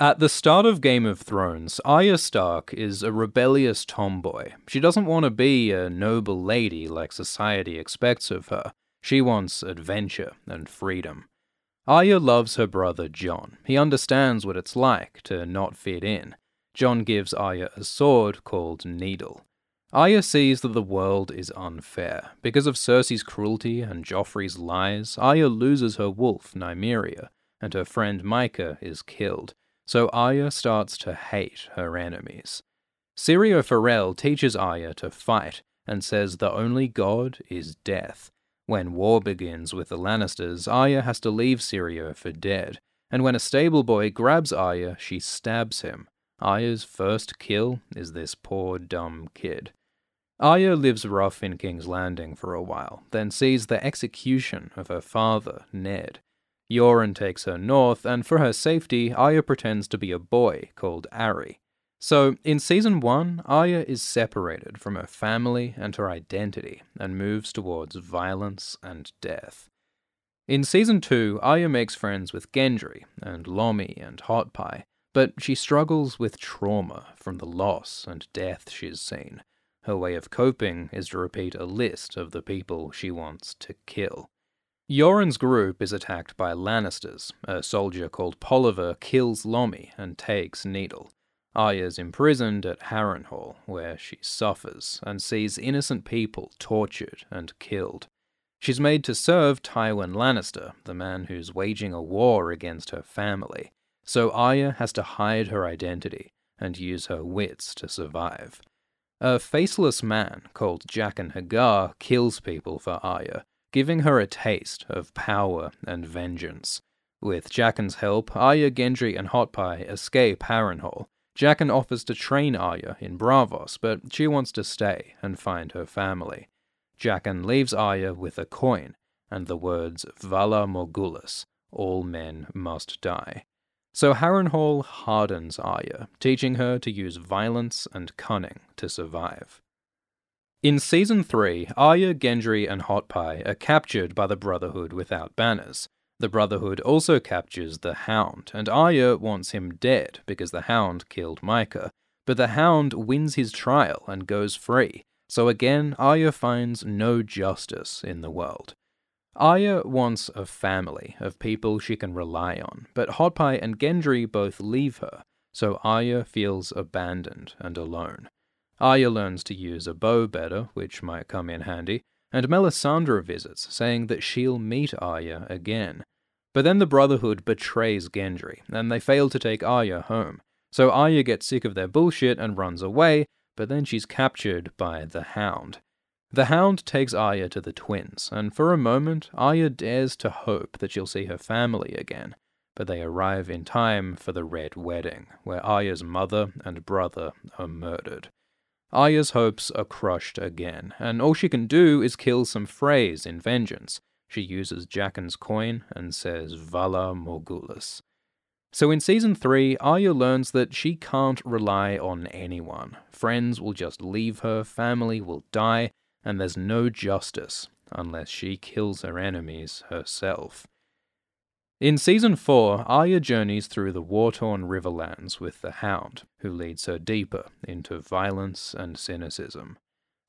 At the start of Game of Thrones, Arya Stark is a rebellious tomboy. She doesn't want to be a noble lady like society expects of her. She wants adventure and freedom. Arya loves her brother Jon. He understands what it's like to not fit in. Jon gives Arya a sword called Needle. Arya sees that the world is unfair. Because of Cersei's cruelty and Joffrey's lies, Arya loses her wolf, Nymeria, and her friend Mycah is killed. So Arya starts to hate her enemies. Syrio Forel teaches Arya to fight and says the only god is death. When war begins with the Lannisters, Arya has to leave Syrio for dead, and when a stable boy grabs Arya, she stabs him. Arya's first kill is this poor dumb kid. Arya lives rough in King's Landing for a while, then sees the execution of her father, Ned. Yoren takes her north, and for her safety, Arya pretends to be a boy called Arry. So, in season 1, Arya is separated from her family and her identity and moves towards violence and death. In season 2, Arya makes friends with Gendry and Lommy and Hot Pie, but she struggles with trauma from the loss and death she's seen. Her way of coping is to repeat a list of the people she wants to kill. Yoren's group is attacked by Lannisters. A soldier called Polliver kills Lommy and takes Needle. Arya's imprisoned at Harrenhal, where she suffers and sees innocent people tortured and killed. She's made to serve Tywin Lannister, the man who's waging a war against her family, so Arya has to hide her identity and use her wits to survive. A faceless man called Jaqen H'ghar kills people for Arya, giving her a taste of power and vengeance. With Jaqen's help, Arya, Gendry, and Hot Pie escape Harrenhal. Jaqen offers to train Arya in Braavos, but she wants to stay and find her family. Jaqen leaves Arya with a coin and the words Valar Morghulis, all men must die. So Harrenhal hardens Arya, teaching her to use violence and cunning to survive. In Season 3, Arya, Gendry, and Hot Pie are captured by the Brotherhood without banners. The Brotherhood also captures the Hound, and Arya wants him dead because the Hound killed Mycah. But the Hound wins his trial and goes free, so again Arya finds no justice in the world. Arya wants a family of people she can rely on, but Hot Pie and Gendry both leave her, so Arya feels abandoned and alone. Arya learns to use a bow better, which might come in handy, and Melisandre visits, saying that she'll meet Arya again. But then the Brotherhood betrays Gendry, and they fail to take Arya home. So Arya gets sick of their bullshit and runs away, but then she's captured by the Hound. The Hound takes Arya to the twins, and for a moment, Arya dares to hope that she'll see her family again. But they arrive in time for the Red Wedding, where Arya's mother and brother are murdered. Arya's hopes are crushed again, and all she can do is kill some Freys in vengeance. She uses Jaqen's coin and says Valar Morghulis. So in season 3, Arya learns that she can't rely on anyone. Friends will just leave her, family will die, and there's no justice unless she kills her enemies herself. In Season 4, Arya journeys through the war torn Riverlands with the Hound, who leads her deeper into violence and cynicism.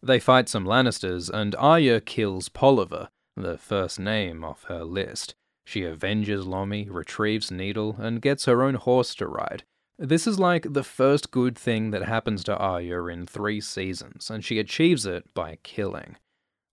They fight some Lannisters, and Arya kills Polliver, the first name off her list. She avenges Lommy, retrieves Needle, and gets her own horse to ride, this is like the first good thing that happens to Arya in three seasons, and she achieves it by killing.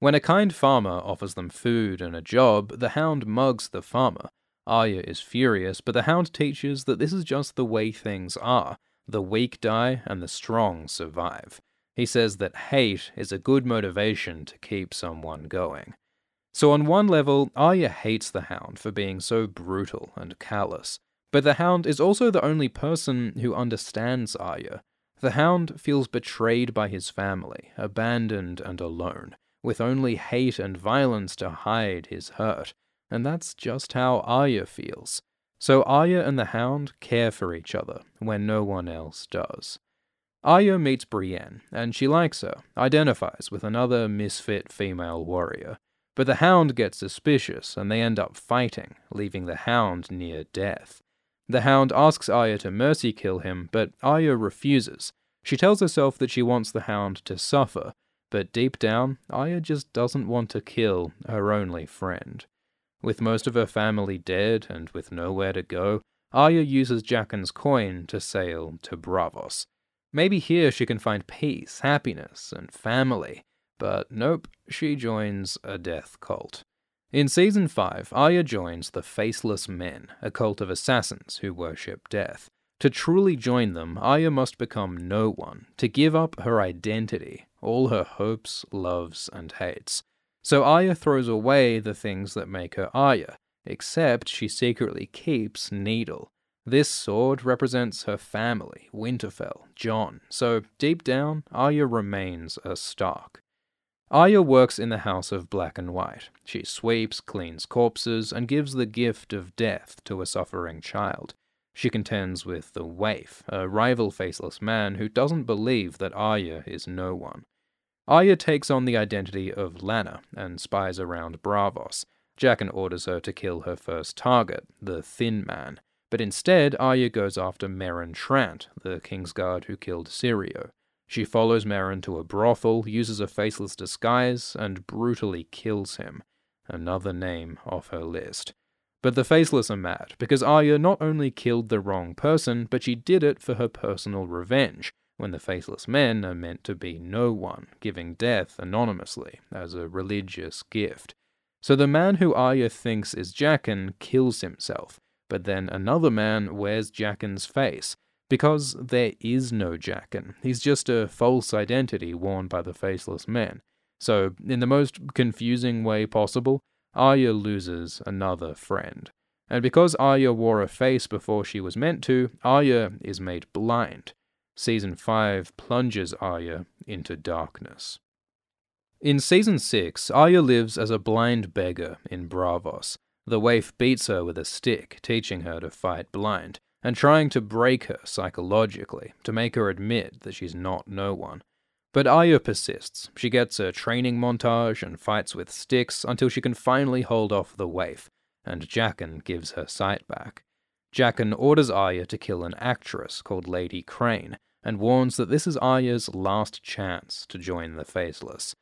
When a kind farmer offers them food and a job, the hound mugs the farmer. Arya is furious, but the hound teaches that this is just the way things are. The weak die and the strong survive. He says that hate is a good motivation to keep someone going. So, on one level, Arya hates the hound for being so brutal and callous. But the Hound is also the only person who understands Arya. The Hound feels betrayed by his family, abandoned and alone, with only hate and violence to hide his hurt. And that's just how Arya feels. So Arya and the Hound care for each other when no one else does. Arya meets Brienne, and she likes her, identifies with another misfit female warrior. But the Hound gets suspicious, and they end up fighting, leaving the Hound near death. The Hound asks Arya to mercy kill him, but Arya refuses. She tells herself that she wants the Hound to suffer, but deep down, Arya just doesn't want to kill her only friend. With most of her family dead and with nowhere to go, Arya uses Jaqen's coin to sail to Braavos. Maybe here she can find peace, happiness, and family. But nope, she joins a death cult. In season 5, Arya joins the Faceless Men, a cult of assassins who worship death. To truly join them, Arya must become no one, to give up her identity, all her hopes, loves, and hates. So Arya throws away the things that make her Arya, except she secretly keeps Needle. This sword represents her family, Winterfell, Jon, so deep down, Arya remains a Stark. Arya works in the House of Black and White. She sweeps, cleans corpses, and gives the gift of death to a suffering child. She contends with the Waif, a rival faceless man who doesn't believe that Arya is no one. Arya takes on the identity of Lanna and spies around Braavos. Jaqen orders her to kill her first target, the Thin Man, but instead Arya goes after Meryn Trant, the Kingsguard who killed Syrio. She follows Meryn to a brothel, uses a faceless disguise, and brutally kills him. Another name off her list. But the Faceless are mad, because Arya not only killed the wrong person, but she did it for her personal revenge when the faceless men are meant to be no one, giving death anonymously as a religious gift. So the man who Arya thinks is Jaqen kills himself, but then another man wears Jaqen's face, because there is no Jaqen. He's just a false identity worn by the faceless men. So, in the most confusing way possible, Arya loses another friend. And because Arya wore a face before she was meant to, Arya is made blind. Season 5 plunges Arya into darkness. In Season 6, Arya lives as a blind beggar in Braavos. The waif beats her with a stick, teaching her to fight blind, and trying to break her psychologically to make her admit that she's not no one. But Arya persists. She gets a training montage and fights with sticks until she can finally hold off the waif, and Jaqen gives her sight back. Jaqen orders Arya to kill an actress called Lady Crane, and warns that this is Arya's last chance to join the Faceless.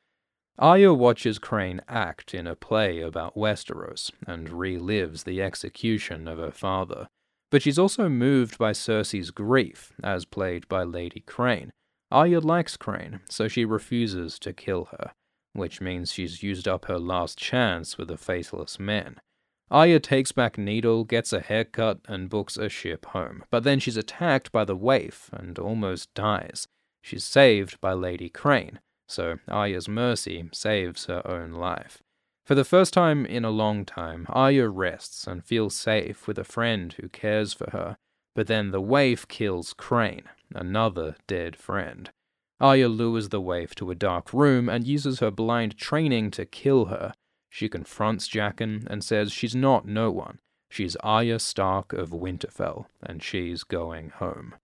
Arya watches Crane act in a play about Westeros, and relives the execution of her father. But she's also moved by Cersei's grief, as played by Lady Crane. Arya likes Crane, so she refuses to kill her, which means she's used up her last chance with the Faceless Men. Arya takes back Needle, gets a haircut, and books a ship home. But then she's attacked by the waif and almost dies. She's saved by Lady Crane, so Arya's mercy saves her own life. For the first time in a long time, Arya rests and feels safe with a friend who cares for her. But then the waif kills Crane, another dead friend. Aya lures the waif to a dark room and uses her blind training to kill her. She confronts Jaqen and says she's not no one. She's Arya Stark of Winterfell, and she's going home.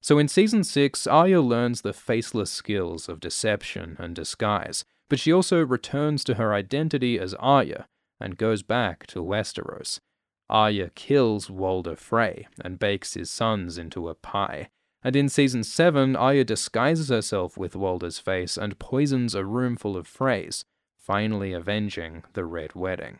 So in season 6, Arya learns the faceless skills of deception and disguise, but she also returns to her identity as Arya and goes back to Westeros. Arya kills Walder Frey and bakes his sons into a pie. And in season 7, Arya disguises herself with Walder's face and poisons a room full of Freys finally avenging the Red Wedding.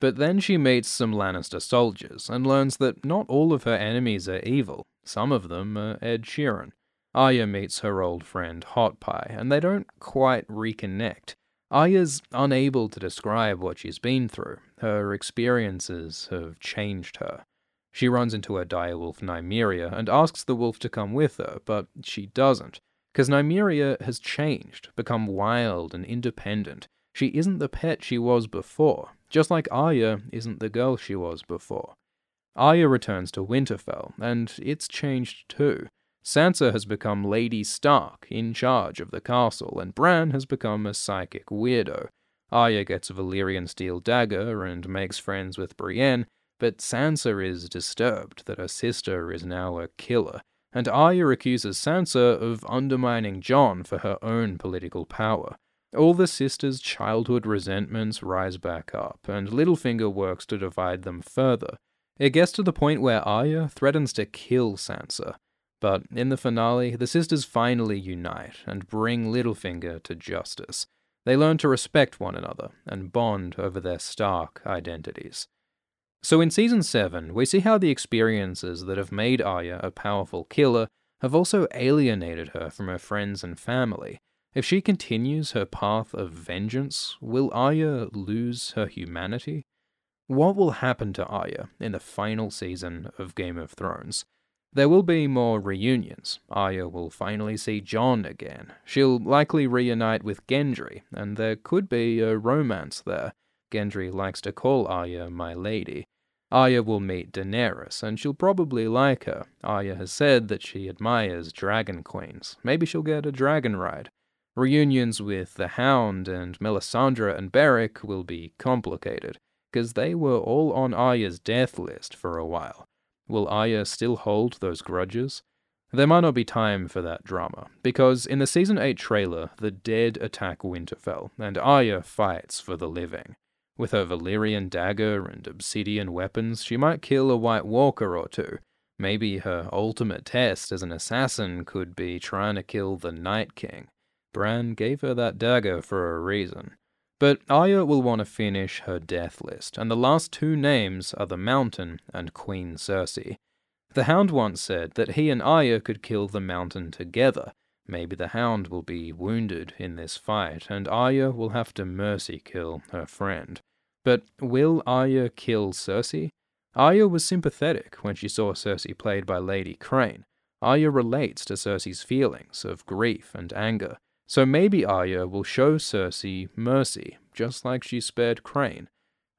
But then she meets some Lannister soldiers and learns that not all of her enemies are evil. Some of them are Ed Sheeran. Arya meets her old friend Hot Pie, and they don't quite reconnect. Arya's unable to describe what she's been through. Her experiences have changed her. She runs into her direwolf Nymeria and asks the wolf to come with her, but she doesn't. Because Nymeria has changed, become wild and independent. She isn't the pet she was before, just like Arya isn't the girl she was before. Arya returns to Winterfell, and it's changed too. Sansa has become Lady Stark, in charge of the castle, and Bran has become a psychic weirdo. Arya gets a Valyrian steel dagger and makes friends with Brienne, but Sansa is disturbed that her sister is now a killer, and Arya accuses Sansa of undermining Jon for her own political power. All the sisters' childhood resentments rise back up, and Littlefinger works to divide them further. It gets to the point where Arya threatens to kill Sansa, but in the finale, the sisters finally unite and bring Littlefinger to justice. They learn to respect one another and bond over their Stark identities. So in season 7, we see how the experiences that have made Arya a powerful killer have also alienated her from her friends and family. If she continues her path of vengeance, will Arya lose her humanity? What will happen to Arya in the final season of Game of Thrones? There will be more reunions. Arya will finally see Jon again. She'll likely reunite with Gendry, and there could be a romance there. Gendry likes to call Arya my lady. Arya will meet Daenerys, and she'll probably like her. Arya has said that she admires dragon queens. Maybe she'll get a dragon ride. Reunions with the Hound and Melisandre and Beric will be complicated, because they were all on Arya's death list for a while. Will Arya still hold those grudges? There might not be time for that drama, because in the Season 8 trailer, the dead attack Winterfell, and Arya fights for the living. With her Valyrian dagger and obsidian weapons, she might kill a White Walker or two. Maybe her ultimate test as an assassin could be trying to kill the Night King. Bran gave her that dagger for a reason. But Arya will want to finish her death list, and the last two names are the Mountain and Queen Cersei. The Hound once said that he and Arya could kill the Mountain together. Maybe the Hound will be wounded in this fight, and Arya will have to mercy kill her friend. But will Arya kill Cersei? Arya was sympathetic when she saw Cersei played by Lady Crane. Arya relates to Cersei's feelings of grief and anger, so maybe Arya will show Cersei mercy, just like she spared Crane.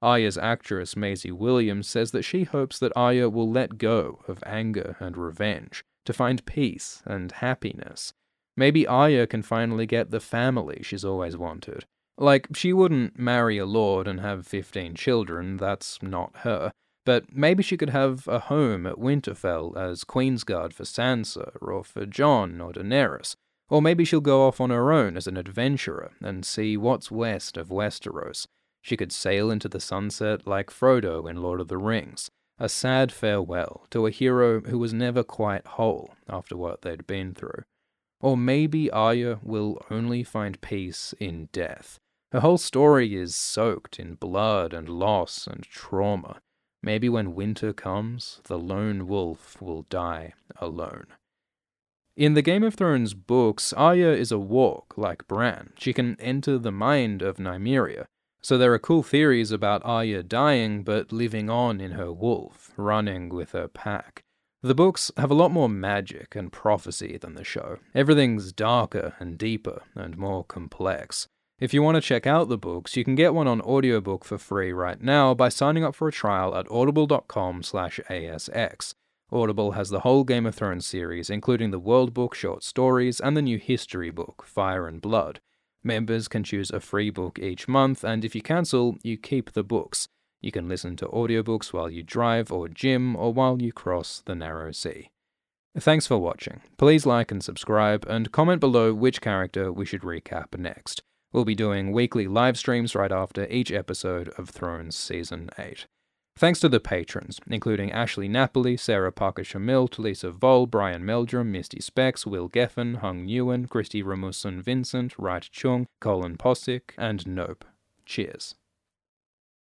Arya's actress Maisie Williams says that she hopes that Arya will let go of anger and revenge to find peace and happiness. Maybe Arya can finally get the family she's always wanted. Like, she wouldn't marry a lord and have 15 children, that's not her. But maybe she could have a home at Winterfell as Queensguard for Sansa, or for Jon or Daenerys. Or maybe she'll go off on her own as an adventurer and see what's west of Westeros. She could sail into the sunset like Frodo in Lord of the Rings, a sad farewell to a hero who was never quite whole after what they'd been through. Or maybe Arya will only find peace in death, her whole story is soaked in blood and loss and trauma. Maybe when winter comes, the lone wolf will die alone. In the Game of Thrones books, Arya is a warg like Bran. She can enter the mind of Nymeria. So there are cool theories about Arya dying but living on in her wolf, running with her pack. The books have a lot more magic and prophecy than the show. Everything's darker and deeper and more complex. If you want to check out the books, you can get one on audiobook for free right now by signing up for a trial at audible.com/asx. Audible has the whole Game of Thrones series, including the World Book short stories and the new history book, Fire and Blood. Members can choose a free book each month, and if you cancel, you keep the books. You can listen to audiobooks while you drive or gym or while you cross the narrow sea. Thanks for watching. Please like and subscribe, and comment below which character we should recap next. We'll be doing weekly live streams right after each episode of Thrones Season 8. Thanks to the patrons, including Ashley Napoli, Sarah Parker Shamil, Lisa Vol, Brian Meldrum, Misty Specs, Will Geffen, Hung Nguyen, Christy Ramusun Vincent, Wright Chung, Colin Posick, and Nope. Cheers.